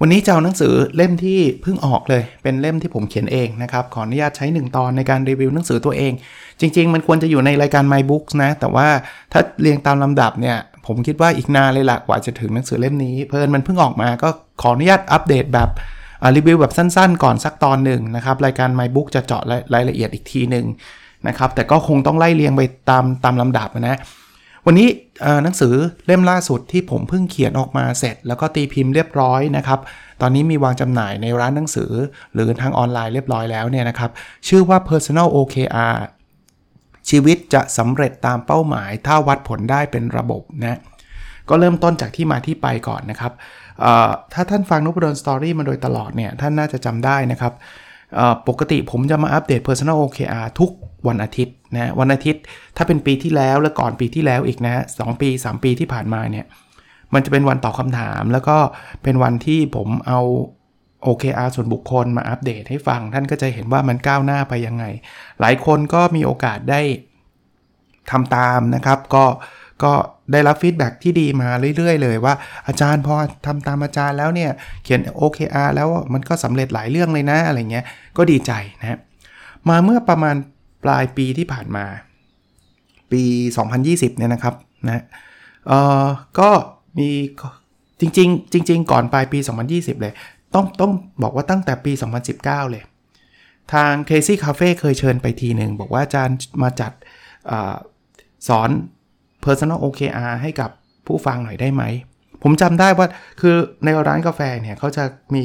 วันนี้จะเอาหนังสือเล่มที่เพิ่งออกเลย เป็นเล่มที่ผมเขียนเองนะครับ ขออนุญาตใช้ 1 ตอนในการรีวิวหนังสือตัวเอง จริง ๆ มันควรจะอยู่ในรายการ My Books นะ แต่ว่าถ้าเรียงตามลำดับเนี่ย ผมคิดว่าอีกนานเลยละกว่าจะถึงหนังสือเล่มนี้ เพลินมันเพิ่งออกมาก็ขออนุญาตอัปเดตแบบรีวิวแบบสั้น ๆ ก่อนสักตอนหนึ่งนะครับ รายการ My Book จะเจาะรายละเอียดอีกทีหนึ่งนะครับ แต่ก็คงต้องไล่เรียงไปตามตามลำดับนะ วันนี้หนังสือเล่มล่าสุดที่ผมเพิ่งเขียนออกมาเสร็จ แล้วก็ตีพิมพ์เรียบร้อยนะครับ ตอนนี้มีวางจำหน่ายในร้านหนังสือ หรือทางออนไลน์เรียบร้อยแล้วเนี่ยนะครับ ชื่อว่า personal OKR ชีวิตจะสำเร็จตามเป้าหมาย ถ้าวัดผลได้เป็นระบบนะก็เริ่มต้นจากที่มาที่ไปก่อนนะครับ ถ้าท่านฟังนุบดลสตอรี่มาโดยตลอดเนี่ยท่านน่าจะจำได้นะครับ ปกติผมจะมาอัปเดต Personal OKR ทุก วันอาทิตย์นะวันอาทิตย์ถ้าเป็นปีที่แล้วและก่อนปีที่แล้วอีกนะสปี 3 ปีที่ผ่านมาเนี่ยมันจะเป็นวันตอบคำถาม แล้วก็เป็นวันที่ผมเอา OKR ส่วนบุคคลมาอัปเดตให้ฟัง ท่านก็จะเห็นว่ามันก้าวหน้าไปยังไง หลายคนก็มีโอกาสได้ทำตามนะครับ ก็ก็ได้รับฟีดแบ็ที่ดีมาเรื่อย ๆ เลยว่าอาจารย์พอทำตามอาจารย์แล้วเนี่ย เขียน OKR แล้วมันก็สำเร็จหลายเรื่องเลยนะอะไรเงี้ยก็ดีใจนะมาเมื่อประมาณ ปลายปีที่ผ่านมา ปี 2020 เนี่ยนะครับนะเอ่อก็มีจริงๆ จริง ๆ ก่อนปลายปี 2020 เลย ต้องต้องบอกว่าตั้งแต่ปี 2019 เลย ทาง Crazy Cafe เคยเชิญไปทีหนึ่ง บอกว่าอาจารย์มาจัดอสอน Personal OKR ให้กับผู้ฟังหน่อยได้ไหม ผมจำได้ว่าคือในร้านกาแฟเนี่ยเขาจะมี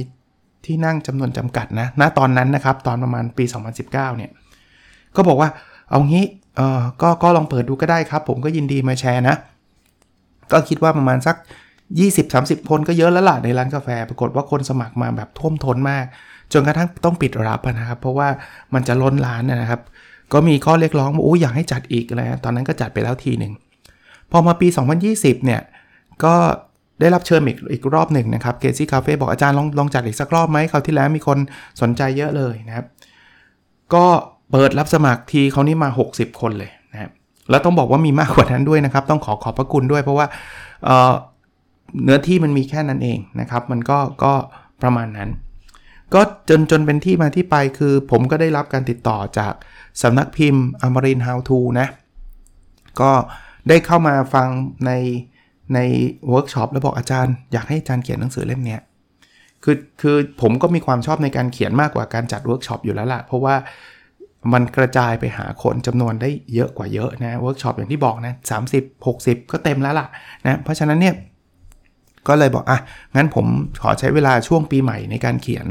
ที่นั่งจำนวนจำกัดนะณตอนนั้นนะครับ ตอนประมาณปี 2019 เนี่ย ก็บอกว่าเอางี้เออก็ก็ลองเปิดดูก็ได้ครับ ผมก็ยินดีมาแชร์นะ ก็คิดว่าประมาณสัก 20-30 คนก็เยอะแล้วล่ะในร้านกาแฟ ปรากฏว่าคนสมัครมาแบบท่วมท้นมาก จนกระทั่งต้องปิดรับนะครับ เพราะว่ามันจะล้นร้านนะครับ ก็มีข้อเรียกร้องว่าโอ้อยากให้จัดอีกอะไรตอนนั้นก็จัดไปแล้วทีหนึ่งพอมาปี 2020 เนี่ย ก็ได้รับเชิญอีกอีกรอบหนึ่งนะครับเกซี่คาเฟ่บอกอาจารย์ลองลองจัดอีกสักรอบไหมคราวที่แล้วมีคนสนใจเยอะเลยนะครับ ก็ เปิดรับสมัครทีเขานี่มา 60 คนเลยนะครับแล้วต้องบอกว่ามีมากกว่านั้นด้วยนะครับ ต้องขอขอบพระคุณด้วยเพราะว่าเนื้อที่มันมีแค่นั้นเองนะครับ มันก็ก็ประมาณนั้น ก็จนจนเป็นที่มาที่ไปคือผมก็ได้รับการติดต่อจากสำนักพิมพ์อมรินทร์ How To นะ ก็ได้เข้ามาฟังในในเวิร์กช็อปแล้วบอกอาจารย์ อยากให้อาจารย์เขียนหนังสือเล่มนี้คือคือผมก็มีความชอบในการเขียนมากกว่าการจัดเวิร์กช็อปอยู่แล้วล่ะ เพราะว่า มันกระจายไปหาคนจำนวนได้เยอะกว่าเยอะนะเวิร์กช็อปอย่างที่บอกนะสามสิบหกสิบก็เต็มแล้วล่ะนะเพราะฉะนั้นเนี่ยก็เลยบอกอะงั้นผมขอใช้เวลาช่วงปีใหม่ในการเขียน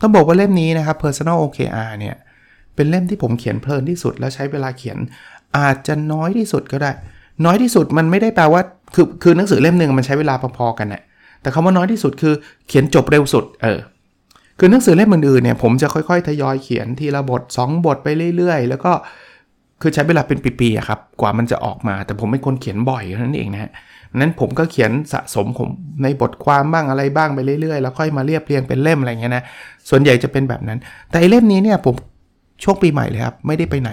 ต้องบอกว่าเล่มนี้นะครับ personal OKR เนี่ยเป็นเล่มที่ผมเขียนเพลินที่สุด แล้วใช้เวลาเขียนอาจจะน้อยที่สุดก็ได้ น้อยที่สุดมันไม่ได้แปลว่าคือคือหนังสือเล่มหนึ่งมันใช้เวลาพอๆกันแหละแต่คำว่าน้อยที่สุดคือเขียนจบเร็วสุดเออ คือหนังสือเล่มอื่นๆเนี่ยผมจะค่อยๆ ทยอยเขียนทีละบท 2 บทไปเรื่อยๆ แล้วก็คือใช้เวลาเป็นปีๆครับกว่ามันจะออกมา แต่ผมเป็นคนเขียนบ่อยนั่นเองนะฮะนั้นผมก็เขียนสะสมผมในบทความบ้างอะไรบ้างไปเรื่อยๆ แล้วค่อยมาเรียบเรียงเป็นเล่มอะไรเงี้ยนะส่วนใหญ่จะเป็นแบบนั้น แต่เล่มนี้เนี่ยผมช่วงปีใหม่เลยครับไม่ได้ไปไหน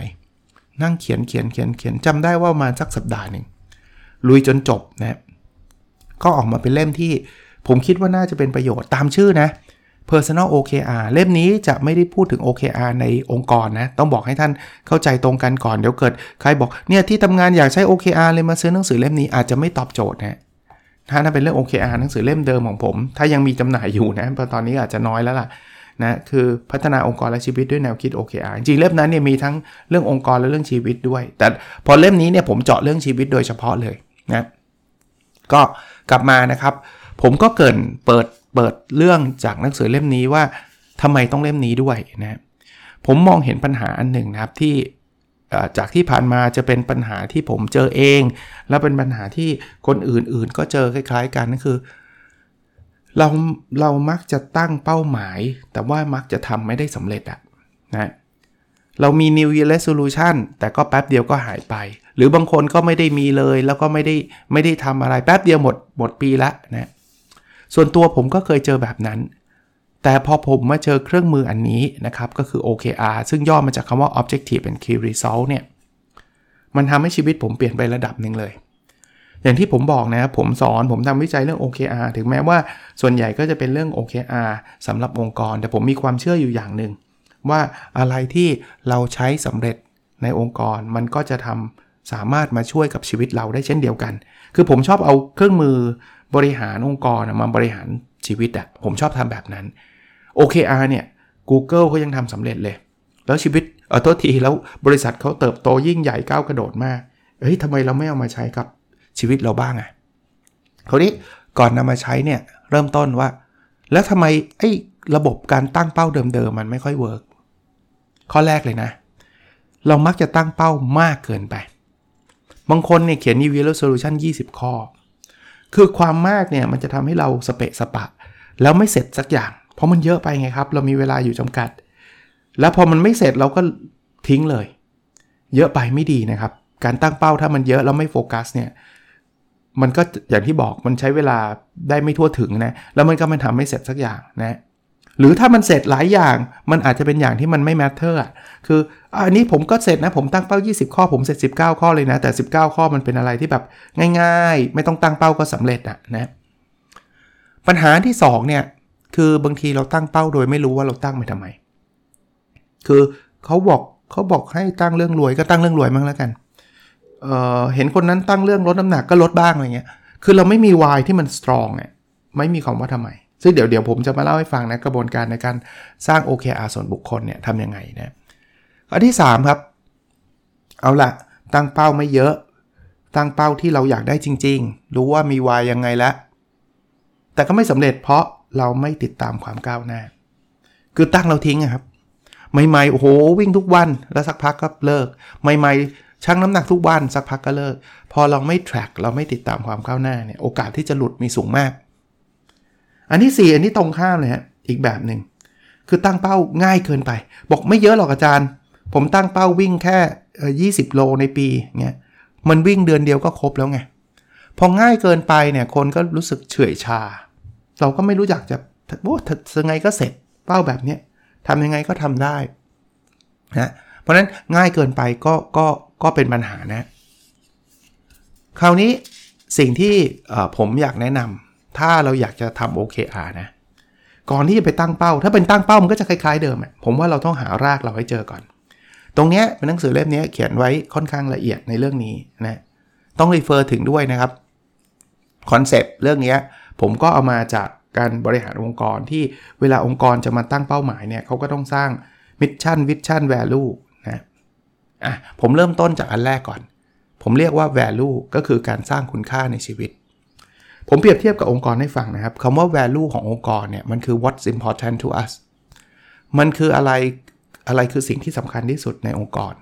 นั่งเขียนเขียนเขียนเขียนจำได้ว่ามาสักสัปดาห์หนึ่งลุยจนจบนะก็ออกมาเป็นเล่มที่ผมคิดว่าน่าจะเป็นประโยชน์ตามชื่อนะ personal OKR เล่มนี้จะไม่ได้พูดถึง OKR ในองค์กรนะ ต้องบอกให้ท่านเข้าใจตรงกันก่อน เดี๋ยวเกิดใครบอกเนี่ยที่ทำงานอยากใช้ OKR เลยมาซื้อหนังสือเล่มนี้อาจจะไม่ตอบโจทย์นะถ้านั่นเป็นเรื่อง OKR หนังสือเล่มเดิมของผม ถ้ายังมีจำหน่ายอยู่นะเพราะตอนนี้อาจจะน้อยแล้วล่ะนะคือพัฒนาองค์กรและชีวิตด้วยแนวคิด OKR จริงเล่มนั้นเนี่ยมีทั้งเรื่ององค์กรและเรื่องชีวิตด้วย แต่พอเล่มนี้เนี่ยผมเจาะเรื่องชีวิตโดยเฉพาะเลยนะก็กลับมานะครับ ผมก็เกินเปิด เปิดเรื่องจากหนังสือเล่มนี้ว่าทำไมต้องเล่มนี้ด้วยนะผมมองเห็นปัญหาอันหนึ่งนะครับที่จากที่ผ่านมาจะเป็นปัญหาที่ผมเจอเอง แล้วเป็นปัญหาที่คนอื่นๆ ก็เจอคล้าย ๆ กันนั่นคือ เราเรามักจะตั้งเป้าหมาย แต่ว่ามักจะทำไม่ได้สำเร็จอะนะเรามี New Year Resolution แต่ก็แป๊บเดียวก็หายไป หรือบางคนก็ไม่ได้มีเลย แล้วก็ไม่ได้ไม่ได้ทำอะไรแป๊บเดียวหมดหมดปีละนะ ส่วนตัวผมก็เคยเจอแบบนั้น แต่พอผมมาเจอเครื่องมืออันนี้นะครับ ก็คือ OKR ซึ่งย่อมาจากคำว่า Objective and Key Result เนี่ย มันทำให้ชีวิตผมเปลี่ยนไประดับหนึ่งเลย อย่างที่ผมบอกนะผมสอนผมทำวิจัยเรื่อง OKR ถึงแม้ว่าส่วนใหญ่ก็จะเป็นเรื่อง OKR สำหรับองค์กร แต่ผมมีความเชื่ออยู่อย่างหนึ่งว่าอะไรที่เราใช้สำเร็จในองค์กรมันก็จะทำสามารถมาช่วยกับชีวิตเราได้เช่นเดียวกัน คือผมชอบเอาเครื่องมือบริหารองค์กรมาบริหารชีวิตอะผมชอบทำแบบนั้น OKR เนี่ย Google เขายังทำสำเร็จเลย แล้วชีวิตเออโทษทีแล้วบริษัทเขาเติบโตยิ่งใหญ่ก้าวกระโดดมากเฮ้ยทำไมเราไม่เอามาใช้กับชีวิตเราบ้างอะ่ะคราวนี้ก่อนนำมาใช้เนี่ยเริ่มต้นว่า แล้วทำไมไอ้ระบบการตั้งเป้าเดิมๆมันไม่ค่อยเวิร์กข้อแรกเลยนะ เรามักจะตั้งเป้ามากเกินไป บางคนเนี่ยเขียน New Year Resolution 20 ข้อ คือความมากเนี่ยมันจะทำให้เราสเปะสปะ แล้วไม่เสร็จสักอย่าง เพราะมันเยอะไปไงครับ เรามีเวลาอยู่จำกัด แล้วพอมันไม่เสร็จเราก็ทิ้งเลย เยอะไปไม่ดีนะครับ การตั้งเป้าถ้ามันเยอะแล้วไม่โฟกัสเนี่ยมันก็อย่างที่บอกมันใช้เวลาได้ไม่ทั่วถึงนะแล้วมันก็มันทำไม่เสร็จสักอย่างนะ หรือถ้ามันเสร็จหลายอย่างมันอาจจะเป็นอย่างที่มันไม่ matter คืออันนี้ผมก็เสร็จนะ ผมตั้งเป้า 20 ข้อผมเสร็จ 19 ข้อเลยนะ แต่ 19 ข้อมันเป็นอะไรที่แบบง่ายๆ ไม่ต้องตั้งเป้าก็สำเร็จอะนะปัญหาที่2เนี่ยคือบางทีเราตั้งเป้าโดยไม่รู้ว่าเราตั้งไปทำไม คือเขาบอกเขาบอกให้ตั้งเรื่องรวยก็ตั้งเรื่องรวยมั้งแล้วกันเเห็นคนนั้นตั้งเรื่องลดน้ำหนักก็ลดบ้างอะไรเงี้ย คือเราไม่มีวายที่มันสตรองเนี่ยไม่มีคำว่าทำไม ซึ่งเดี๋ยวเดี๋ยวผมจะมาเล่าให้ฟังนะกระบวนการในการสร้าง OKR ส่วนบุคคลเนี่ยทำยังไงนะอันที่ 3 ครับ เอาละตั้งเป้าไม่เยอะ ตั้งเป้าที่เราอยากได้จริง ๆ รู้ว่ามีวายยังไงแล้วแต่ก็ไม่สำเร็จเพราะเราไม่ติดตามความก้าวหน้า คือตั้งเราทิ้งครับใหม่ๆโอ้โหวิ่งทุกวันแล้วสักพักก็เลิก ใหม่ๆชั่งน้ำหนักทุกวันสักพักก็เลิก พอเราไม่ track เราไม่ติดตามความก้าวหน้าเนี่ยโอกาสที่จะหลุดมีสูงมาก อันที่ 4 อันนี้ตรงข้ามเลยฮะอีกแบบหนึ่งคือตั้งเป้าง่ายเกินไป บอกไม่เยอะหรอกอาจารย์ ผมตั้งเป้าวิ่งแค่ 20 โลในปีเงี้ยมันวิ่งเดือนเดียวก็ครบแล้วไงพอง่ายเกินไปเนี่ยคนก็รู้สึกเฉื่อยชา เราก็ไม่รู้จักจะโอ้ยังไงก็เสร็จเป้าแบบเนี้ยทำยังไงก็ทำได้นะเพราะนั้นง่ายเกินไปก็ก็ก็เป็นปัญหานะ คราวนี้สิ่งที่ผมอยากแนะนำ ถ้าเราอยากจะทำ OKR นะ ก่อนที่จะไปตั้งเป้า ถ้าเป็นตั้งเป้ามันก็จะคล้ายๆเดิมผมว่าเราต้องหารากเราให้เจอก่อน ตรงนี้เป็นหนังสือเล่มนี้เขียนไว้ค่อนข้างละเอียดในเรื่องนี้นะต้อง refer ถึงด้วยนะครับคอนเซปต์เรื่องนี้ผมก็เอามาจากการบริหารองค์กรที่เวลาองค์กรจะมาตั้งเป้าหมายเนี่ยเขาก็ต้องสร้าง mission vision value นะอะผมเริ่มต้นจากอันแรกก่อน ผมเรียกว่า value ก็คือการสร้างคุณค่าในชีวิต ผมเปรียบเทียบกับองค์กรให้ฟังนะครับคำว่า value ขององค์กรเนี่ยมันคือ what's important to us มันคืออะไรอะไรคือสิ่งที่สำคัญที่สุดในองค์กร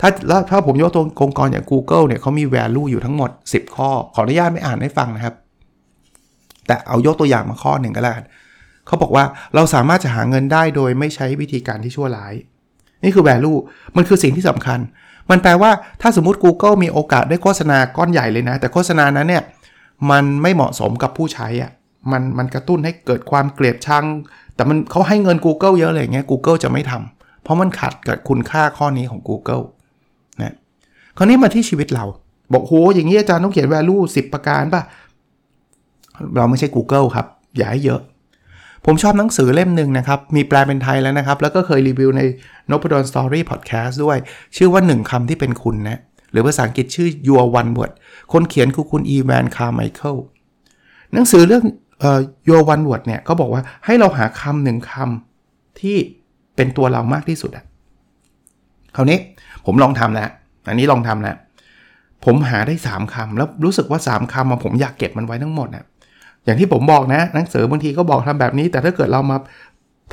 ถ้าถ้าผมยกตัวองค์กรอย่าง Google เนี่ยเขามี value อยู่ทั้งหมด 10 ข้อ ขออนุญาตไม่อ่านให้ฟังนะครับ แต่เอายกตัวอย่างมาข้อหนึ่งก็แล้วกันเขาบอกว่าเราสามารถจะหาเงินได้โดยไม่ใช้วิธีการที่ชั่วร้าย นี่คือ value มันคือสิ่งที่สำคัญ มันแปลว่าถ้าสมมติ Google มีโอกาสได้โฆษณาก้อนใหญ่เลยนะ แต่โฆษณานั้นเนี่ย มันไม่เหมาะสมกับผู้ใช้อะ่ะมันมันกระตุ้นให้เกิดความเกลียดชัง แต่มันเขาให้เงิน Google เยอะเลยเงี้ย Google จะไม่ทำเพราะมันขัดกับคุณค่าข้อนี้ของ Google นะคราวนี้มาที่ชีวิตเรา บอกโหอย่างนี้อาจารย์ต้องเขียน value 10 ประการป่ะ เราไม่ใช่ Google ครับ อย่าให้เยอะ ผมชอบหนังสือเล่มหนึ่งนะครับ มีแปลเป็นไทยแล้วนะครับ แล้วก็เคยรีวิวใน n o p a d o n Story Podcast ด้วย ชื่อว่า 1คำที่เป็นคุณนะ หรือภาษาอังกฤษชื่อ Your One Word คนเขียนคือคุณอีแวนคาร์ไมเคิลหนังสือเรื่องเอ่อ Your One Word เนี่ยเขาบอกว่าให้เราหาคำหนึ่งคำที่เป็นตัวเรามากที่สุดอะคราวนี้ผมลองทำแล้วอันนี้ลองทำแล้วผมหาได้ 3คำแล้วรู้สึกว่า 3คำมาผมอยากเก็บมันไว้ทั้งหมดอะอย่างที่ผมบอกนะหนังสือบางทีก็บอกทำแบบนี้ แต่ถ้าเกิดเรามา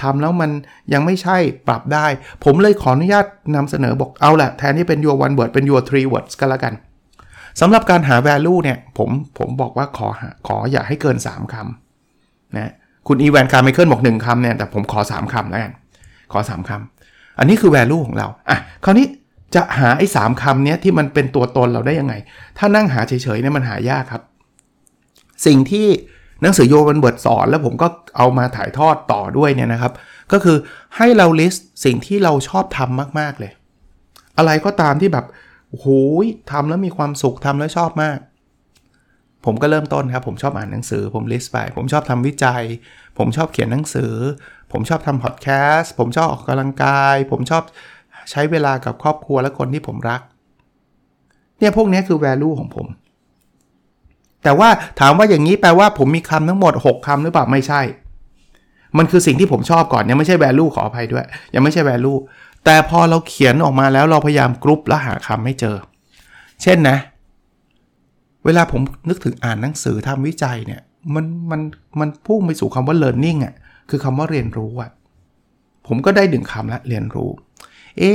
ทำแล้วมันยังไม่ใช่ปรับได้ ผมเลยขออนุญาตนำเสนอบอกเอาแหละแทนที่เป็น your one word เป็น your three words ก็แล้วกันสำหรับการหา value เนี่ยผมผมบอกว่าขอขออย่าให้เกิน 3คำนะคุณอีแวนคาร์ไมเคิลบอก 1คำเนี่ยแต่ผมขอ 3คำแล้วกัน ขอ 3คำอันนี้คือ value ของเราอะคราวนี้จะหาไอ้สามคำนี้ที่มันเป็นตัวตนเราได้ยังไง ถ้านั่งหาเฉยๆเนี่ยมันหายากครับ สิ่งที่ หนังสือโยบันเบิร์ดสอน แล้วผมก็เอามาถ่ายทอดต่อด้วยเนี่ยนะครับ ก็คือให้เรา list สิ่งที่เราชอบทำมากๆเลย อะไรก็ตามที่แบบโอ้โหทำแล้วมีความสุขทำแล้วชอบมาก ผมก็เริ่มต้นครับผมชอบอ่านหนังสือผม list ไป ผมชอบทำวิจัย ผมชอบเขียนหนังสือ ผมชอบทำพอดแคสต์ผมชอบออกกำลังกาย ผมชอบใช้เวลากับครอบครัวและคนที่ผมรักเนี่ยพวกนี้คือ value ของผม แต่ว่าถามว่าอย่างนี้แปลว่าผมมีคำทั้งหมด 6คำหรือเปล่าไม่ใช่ มันคือสิ่งที่ผมชอบก่อนยังไม่ใช่ value ขออภัยด้วย ยังไม่ใช่ value แต่พอเราเขียนออกมาแล้วเราพยายามกรุ๊ปและหาคำให้เจอ เช่นนะ เวลาผมนึกถึงอ่านหนังสือทำวิจัยเนี่ยมันมันมันพุ่งไปสู่คำว่า learning อะคือคำว่าเรียนรู้อะผมก็ได้ดึงคำละเรียนรู้ เอ๊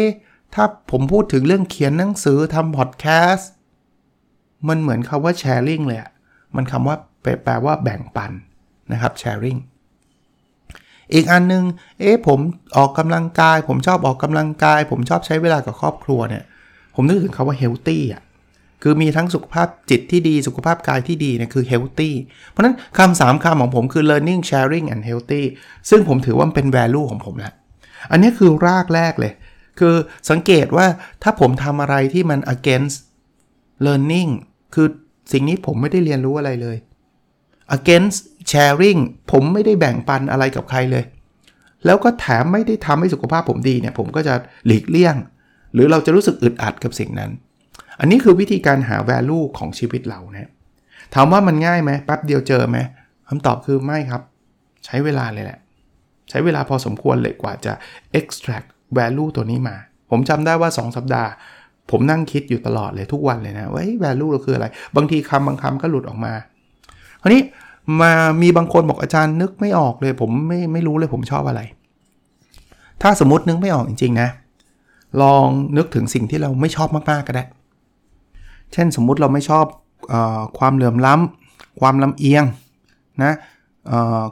ถ้าผมพูดถึงเรื่องเขียนหนังสือทำพอดแคสต์มันเหมือนคำว่า sharing เลยอะ มันคำว่าแปลว่าแบ่งปันนะครับ sharing อีกอันนึง เอ๊ะผมออกกำลังกาย ผมชอบออกกำลังกาย ผมชอบใช้เวลากับครอบครัวเนี่ย ผมนึกถึงคาว่า healthy อะคือมีทั้งสุขภาพจิตที่ดีสุขภาพกายที่ดีเนี่ยคือ healthy เพราะนั้นคำสามคำของผมคือ learning sharing and healthy ซึ่งผมถือว่าเป็น value ของผมแล้ว อันนี้คือรากแรกเลย คือสังเกตว่าถ้าผมทำอะไรที่มัน against learning คือ สิ่งนี้ผมไม่ได้เรียนรู้อะไรเลย against sharing ผมไม่ได้แบ่งปันอะไรกับใครเลย แล้วก็แถมไม่ได้ทำให้สุขภาพผมดีเนี่ย ผมก็จะหลีกเลี่ยง หรือเราจะรู้สึกอึดอัดกับสิ่งนั้น อันนี้คือวิธีการหา value ของชีวิตเรานะถามว่ามันง่ายไหมแป๊บเดียวเจอไหมคำตอบคือไม่ครับ ใช้เวลาเลยแหละ ใช้เวลาพอสมควรเลยกว่าจะ extract value ตัวนี้มา ผมจำได้ว่า 2 สัปดาห์ ผมนั่งคิดอยู่ตลอดเลยทุกวันเลยนะว่า value เราคืออะไร บางทีคำบางคำก็หลุดออกมาคราวนี้มามีบางคนบอกอาจารย์นึกไม่ออกเลย ผมไม่ไม่รู้เลยผมชอบอะไร ถ้าสมมตินึกไม่ออกจริงๆนะ ลองนึกถึงสิ่งที่เราไม่ชอบมากๆก็ได้ เช่นสมมุติเราไม่ชอบอความเหลื่อมล้ำความลำเอียงนะ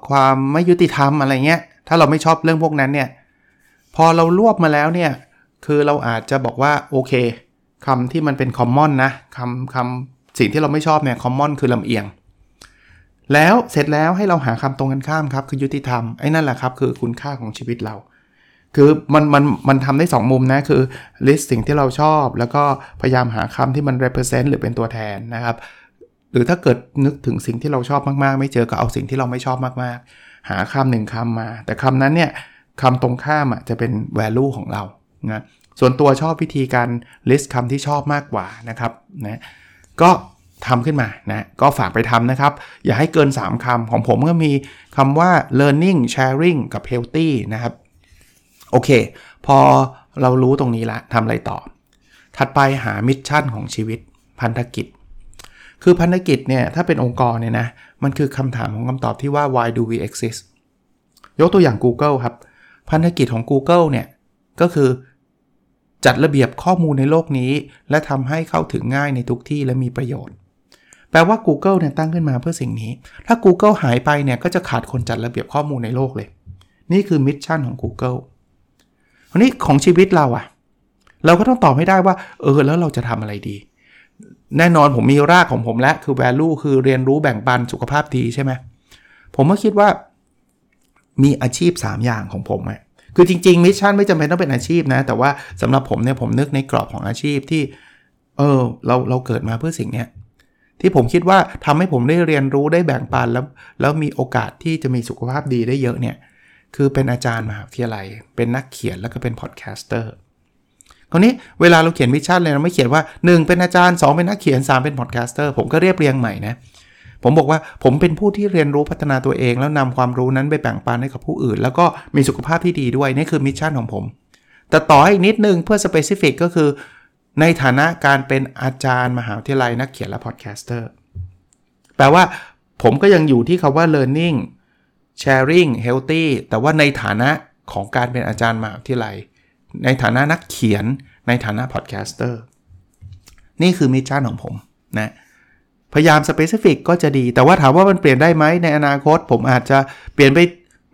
ความไม่ยุติธรรมอะไรเงี้ย ถ้าเราไม่ชอบเรื่องพวกนั้นเนี่ย พอเรารวบมาแล้วเนี่ย คือเราอาจจะบอกว่าโอเค คำที่มันเป็นคอมมอนนะคำคำสิ่งที่เราไม่ชอบเนี่ยคอมมอนคือลำเอียง แล้วเสร็จแล้วให้เราหาคำตรงกันข้ามครับคือยุติธรรมไอ้นั่นแหละครับคือคุณค่าของชีวิตเรา คือมันมันมันทำได้ 2 มุมนะคือ list สิ่งที่เราชอบ แล้วก็พยายามหาคำที่มัน represent หรือเป็นตัวแทนนะครับหรือถ้าเกิดนึกถึงสิ่งที่เราชอบมากๆ ไม่เจอก็เอาสิ่งที่เราไม่ชอบมากๆ หาคำหนึ่งคำมา แต่คำนั้นเนี่ยคำตรงข้ามอะจะเป็น value ของเรานะ ส่วนตัวชอบวิธีการ list คำที่ชอบมากกว่านะครับนะก็ทำขึ้นมานะก็ฝากไปทำนะครับ อย่าให้เกิน 3คำของผมก็มีคำว่า learning sharing กับ healthy นะครับ โอเค พอเรารู้ตรงนี้ละทำอะไรต่อ ถัดไปหามิชชั่นของชีวิตพันธกิจ คือพันธกิจเนี่ยถ้าเป็นองค์กรเนี่ยนะ มันคือคำถามของคำตอบที่ว่า why do we exist ยกตัวอย่าง Google ครับ พันธกิจของ Google เนี่ยก็คือ จัดระเบียบข้อมูลในโลกนี้ และทำให้เข้าถึงง่ายในทุกที่และมีประโยชน์ แปลว่า Google เนี่ยตั้งขึ้นมาเพื่อสิ่งนี้ ถ้า Google หายไปเนี่ยก็จะขาดคนจัดระเบียบข้อมูลในโลกเลย นี่คือ mission ของ Google วันนี้ของชีวิตเราอะเราก็ต้องตอบให้ได้ว่า เออ แล้วเราจะทำอะไรดี แน่นอนผมมีรากของผมแล้วคือ value คือเรียนรู้แบ่งปันสุขภาพดีใช่ไหมผมก็คิดว่ามีอาชีพ 3 อย่างของผมอะ คือจริงๆ mission ไม่จำเป็นต้องเป็นอาชีพนะ แต่ว่าสำหรับผมเนี่ยผมนึกในกรอบของอาชีพที่ เออเราเราเกิดมาเพื่อสิ่งเนี้ยที่ผมคิดว่าทำให้ผมได้เรียนรู้ได้แบ่งปันแล้วแล้วมีโอกาสที่จะมีสุขภาพดีได้เยอะเนี่ยคือเป็นอาจารย์มหาวิทยาลัย เป็นนักเขียนแล้วก็เป็น podcaster คราวนี้เวลาเราเขียน mission เลยเราไม่เขียนว่า 1 เป็นอาจารย์ 2 เป็นนักเขียน 3 เป็น podcaster ผมก็เรียบเรียงใหม่นะ ผมบอกว่าผมเป็นผู้ที่เรียนรู้พัฒนาตัวเอง แล้วนำความรู้นั้นไปแบ่งปันให้กับผู้อื่น แล้วก็มีสุขภาพที่ดีด้วย นี่คือ mission ของผม แต่ต่อให้นิดนึงเพื่อ specific ก็คือ ในฐานะการเป็นอาจารย์มหาวิทยาลัยนักเขียนและ podcaster แปลว่าผมก็ยังอยู่ที่คำว่า learning sharing healthy แต่ว่าในฐานะของการเป็นอาจารย์มหาวิทยาลัย ในฐานะนักเขียนในฐานะ podcaster นี่คือ mission ของผมนะ พยายาม specific ก็จะดี แต่ว่าถามว่ามันเปลี่ยนได้ไหมในอนาคต ผมอาจจะเปลี่ยนไป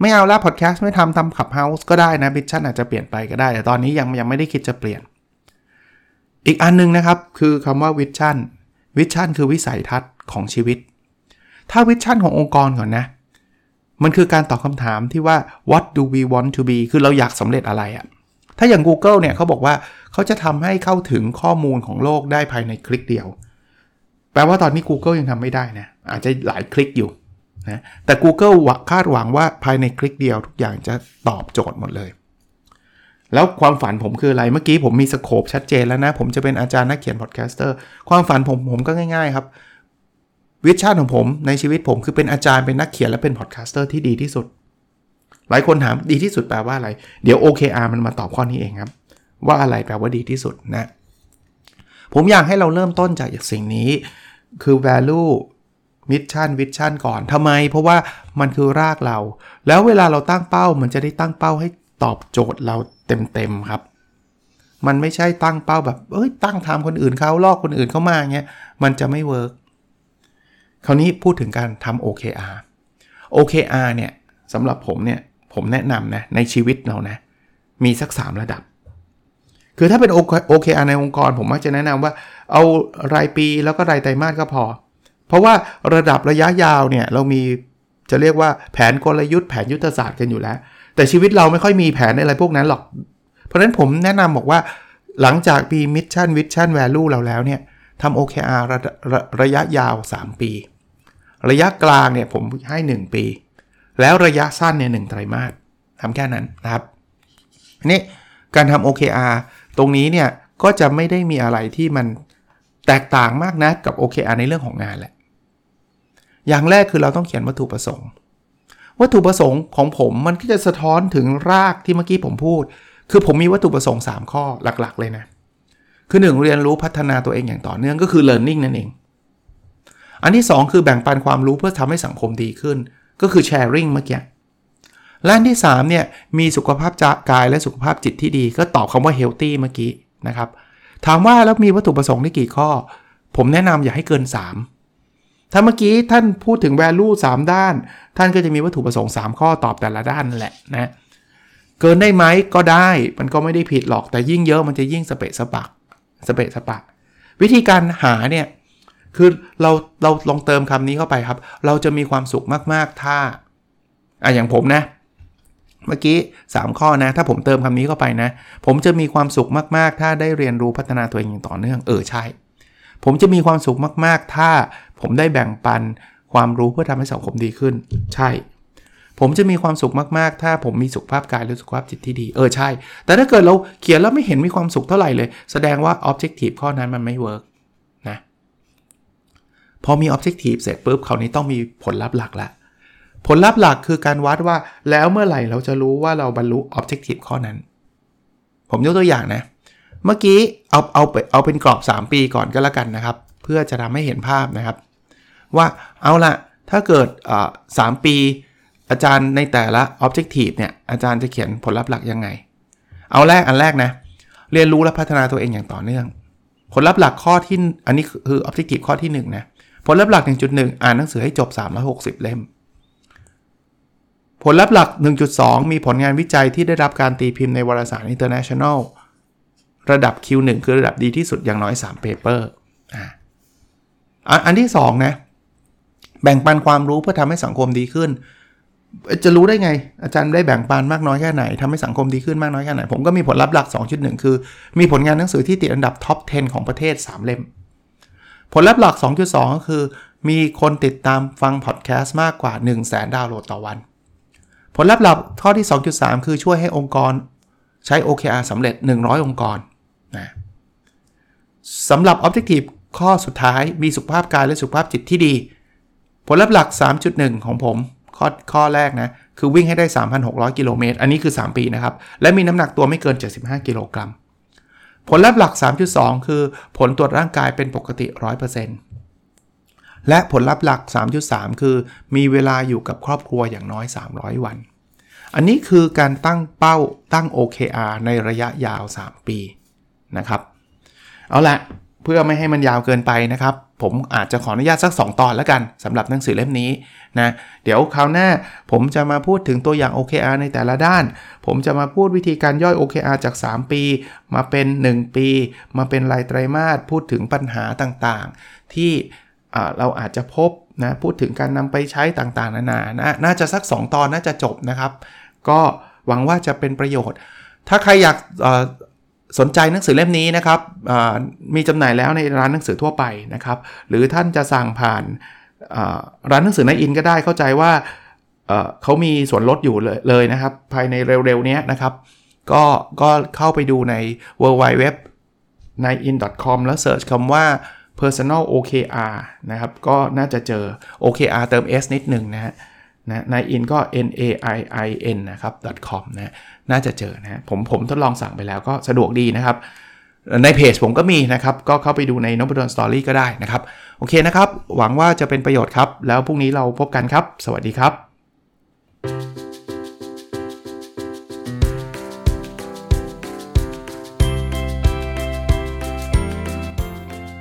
ไม่เอาละพอดแคสต์ไม่ทำทำ Clubhouse ก็ได้นะ mission อาจจะเปลี่ยนไปก็ได้ แต่ตอนนี้ยังยังไม่ได้คิดจะเปลี่ยน อีกอันนึงนะครับ คือคำว่า vision vision คือวิสัยทัศน์ของชีวิต ถ้า vision ขององค์กรก่อนนะ มันคือการตอบคำถามที่ว่า what do we want to be คือเราอยากสำเร็จอะไรอะถ้าอย่าง Google เนี่ยเขาบอกว่าเขาจะทำให้เข้าถึงข้อมูลของโลกได้ภายในคลิกเดียว แปลว่าตอนนี้ Google ยังทำไม่ได้นะ อาจจะหลายคลิกอยู่นะแต่ Google คาดหวังว่าภายในคลิกเดียวทุกอย่างจะตอบโจทย์หมดเลย แล้วความฝันผมคืออะไร เมื่อกี้ผมมี scope ชัดเจนแล้วนะ ผมจะเป็นอาจารย์นักเขียน podcaster ความฝันผมผมก็ง่าย ๆ ครับ vision ของผมในชีวิตผมคือเป็นอาจารย์เป็นนักเขียนและเป็น podcaster ที่ดีที่สุด หลายคนถามดีที่สุดแปลว่าอะไร เดี๋ยว OKR มันมาตอบข้อนี้เองครับ ว่าอะไรแปลว่าดีที่สุดนะ ผมอยากให้เราเริ่มต้นจากสิ่งนี้คือ value mission vision ก่อนทำไม เพราะว่ามันคือรากเรา แล้วเวลาเราตั้งเป้า มันจะได้ตั้งเป้าให้ตอบโจทย์เราเต็มๆครับ มันไม่ใช่ตั้งเป้าแบบ เอ้ย ตั้งทำคนอื่นเขาลอกคนอื่นเข้ามาเงี้ย มันจะไม่เวิร์กคราวนี้พูดถึงการทำ OKR OKR เนี่ยสำหรับผมเนี่ย ผมแนะนำนะ ในชีวิตเรานะ มีสัก 3 ระดับ คือถ้าเป็น OKR ในองค์กรผมมักจะแนะนำว่าเอารายปีแล้วก็รายไตรมาสก็พอ เพราะว่าระดับระยะยาวเนี่ยเรามีจะเรียกว่าแผนกลยุทธ์แผนยุทธศาสตร์กันอยู่แล้ว แต่ชีวิตเราไม่ค่อยมีแผนอะไรพวกนั้นหรอก เพราะฉะนั้นผมแนะนำบอกว่าหลังจากปี mission vision value เราแล้วเนี่ยทำ OKR ระระระยะยาว 3 ปี ระยะกลางเนี่ยผมให้ 1 ปี แล้วระยะสั้นเนี่ยหไตรมาสทำแค่นั้นนะครับนี่การทำ OKR ตรงนี้เนี่ยก็จะไม่ได้มีอะไรที่มันแตกต่างมากนะกับ OKR ในเรื่องของงานแหละ อย่างแรกคือเราต้องเขียนวัตถุประสงค์ วัตถุประสงค์ของผมมันก็จะสะท้อนถึงรากที่เมื่อกี้ผมพูด คือผมมีวัตถุประสงค์ 3 ข้อหลักๆ เลยนะ คือ 1 เรียนรู้พัฒนาตัวเองอย่างต่อเนื่องก็คือ learning นั่นเอง อันที่ 2 คือแบ่งปันความรู้เพื่อทำให้สังคมดีขึ้น ก็คือ sharing เมื่อกี้ และอันที่3เนี่ยมีสุขภาพกายและสุขภาพจิตที่ดี ก็ตอบคำว่า healthy เมื่อกี้นะครับ ถามว่าแล้วมีวัตถุประสงค์ได้กี่ข้อ ผมแนะนำอย่าให้เกิน 3 ถ้าเมื่อกี้ท่านพูดถึง value 3 ด้าน ท่านก็จะมีวัตถุประสงค์ 3 ข้อตอบแต่ละด้านแหละนะเกินได้ไหมก็ได้มันก็ไม่ได้ผิดหรอกแต่ยิ่งเยอะมันจะยิ่งสเปะสปักสเปะสปะวิธีการหาเนี่ยคือเราเราลองเติมคำนี้เข้าไปครับ เราจะมีความสุขมากๆถ้าอะอย่างผมนะ เมื่อกี้ 3 ข้อนะ ถ้าผมเติมคำนี้เข้าไปนะ ผมจะมีความสุขมาก ๆ ถ้าได้เรียนรู้พัฒนาตัวเองอย่างต่อเนื่องเออใช่ ผมจะมีความสุขมาก ๆ ถ้าผมได้แบ่งปันความรู้เพื่อทำให้สังคมดีขึ้น ใช่ ผมจะมีความสุขมากๆ ถ้าผมมีสุขภาพกายและสุขภาพจิตที่ดีเออใช่ แต่ถ้าเกิดเราเขียนแล้วไม่เห็นมีความสุขเท่าไหร่เลย แสดงว่า Objective ข้อนั้นมันไม่เวิร์กนะพอมี Objective เสร็จปุ๊บคราวนี้ต้องมีผลลัพธ์หลักละ ผลลัพธ์หลักคือการวัดว่าแล้วเมื่อไหร่เราจะรู้ว่าเราบรรลุ Objective ข้อนั้น ผมยกตัวอย่างนะ เมื่อกี้เอาเอาเอาเป็นกรอบ 3 ปีก่อนก็แล้วกันนะครับ เพื่อจะทำให้เห็นภาพนะครับ ว่าเอาละถ้าเกิดสามปี อาจารย์ในแต่ละ objective เนี่ยอาจารย์จะเขียนผลลัพธ์หลักยังไง เอาแรกอันแรกนะ เรียนรู้และพัฒนาตัวเองอย่างต่อเนื่อง ผลลัพธ์หลักข้อที่อันนี้คือ objective ข้อที่1นะผลลัพธ์หลัก 1.1 อ่านหนังสือให้จบ 360 เล่ม ผลลัพธ์หลัก 1.2 มีผลงานวิจัยที่ได้รับการตีพิมพ์ในวารสาร international ระดับ Q1 คือระดับดีที่สุดอย่างน้อย 3 paper อ่าอันที่ 2 นะ แบ่งปันความรู้เพื่อทำให้สังคมดีขึ้น จะรู้ได้ไง อาจารย์ได้แบ่งปันมากน้อยแค่ไหนทำให้สังคมดีขึ้นมากน้อยแค่ไหน ผมก็มีผลลัพธ์หลัก 2.1 คือ มีผลงานหนังสือที่ติดอันดับท็อป 10 ของประเทศ 3 เล่ม ผลลัพธ์หลัก 2.2 ก็คือ มีคนติดตามฟังพอดแคสต์มากกว่า 1 0 0 0 0แดาวน์โหลดต่อวัน ผลลัพธ์หลักข้อที่ 2.3 คือช่วยให้องค์กรใช้ OKR สำเร็จ 100 องค์กรนะสำหรับ Objective ข้อสุดท้ายมีสุขภาพกายและสุขภาพจิตที่ดี ผลลัพธ์หลัก 3.1 ของผมข้อข้อแรกนะ คือวิ่งให้ได้ 3,600 กิโลเมตร อันนี้คือ 3 ปีนะครับ และมีน้ำหนักตัวไม่เกิน 75 กิโลกรัม ผลลัพธ์หลัก 3.2 คือผลตรวจร่างกายเป็นปกติ 100%และผลลัพธ์หลัก 3.3 คือมีเวลาอยู่กับครอบครัวอย่างน้อย 300 วัน อันนี้คือการตั้งเป้าตั้ง OKR ในระยะยาว 3 ปีนะครับ เอาละเพื่อไม่ให้มันยาวเกินไปนะครับ ผมอาจจะขออนุญาตสัก 2 ตอนแล้วกันสำหรับหนังสือเล่มนี้นะเดี๋ยวคราวหน้าผมจะมาพูดถึงตัวอย่าง OKR ในแต่ละด้าน ผมจะมาพูดวิธีการย่อย OKR จาก 3 ปี มาเป็น 1 ปี มาเป็นรายไตรมาสพูดถึงปัญหาต่างๆ ที่เราอาจจะพบ นะพูดถึงการนำไปใช้ต่างๆ นานานะน่าจะสัก 2 ตอนน่าจะจบนะครับ ก็หวังว่าจะเป็นประโยชน์ ถ้าใครอยากสนใจหนังสือเล่มนี้นะครับมีจำหน่ายแล้วในร้านหนังสือทั่วไปนะครับ หรือท่านจะสั่งผ่านร้านหนังสือในอินก็ได้เข้าใจว่าเขามีส่วนลดอยู่เลยนะครับ ภายในเร็วๆนี้นะครับ ก็ก็เข้าไปดูใน w w w ใน in.com แล้วเสิร์ชคำว่า personal OKR นะครับ ก็น่าจะเจอ OKR เติม s นิดหนึ่งนะฮะนะใน in ก็ n a i i n นะครับ .com นะน่าจะเจอนะผมผมทดลองสั่งไปแล้วก็สะดวกดีนะครับ ในเพจผมก็มีนะครับ ก็เข้าไปดูในนบดอนสตอรี่ก็ได้นะครับ โอเคนะครับ หวังว่าจะเป็นประโยชน์ครับ แล้วพรุ่งนี้เราพบกันครับ สวัสดีครับ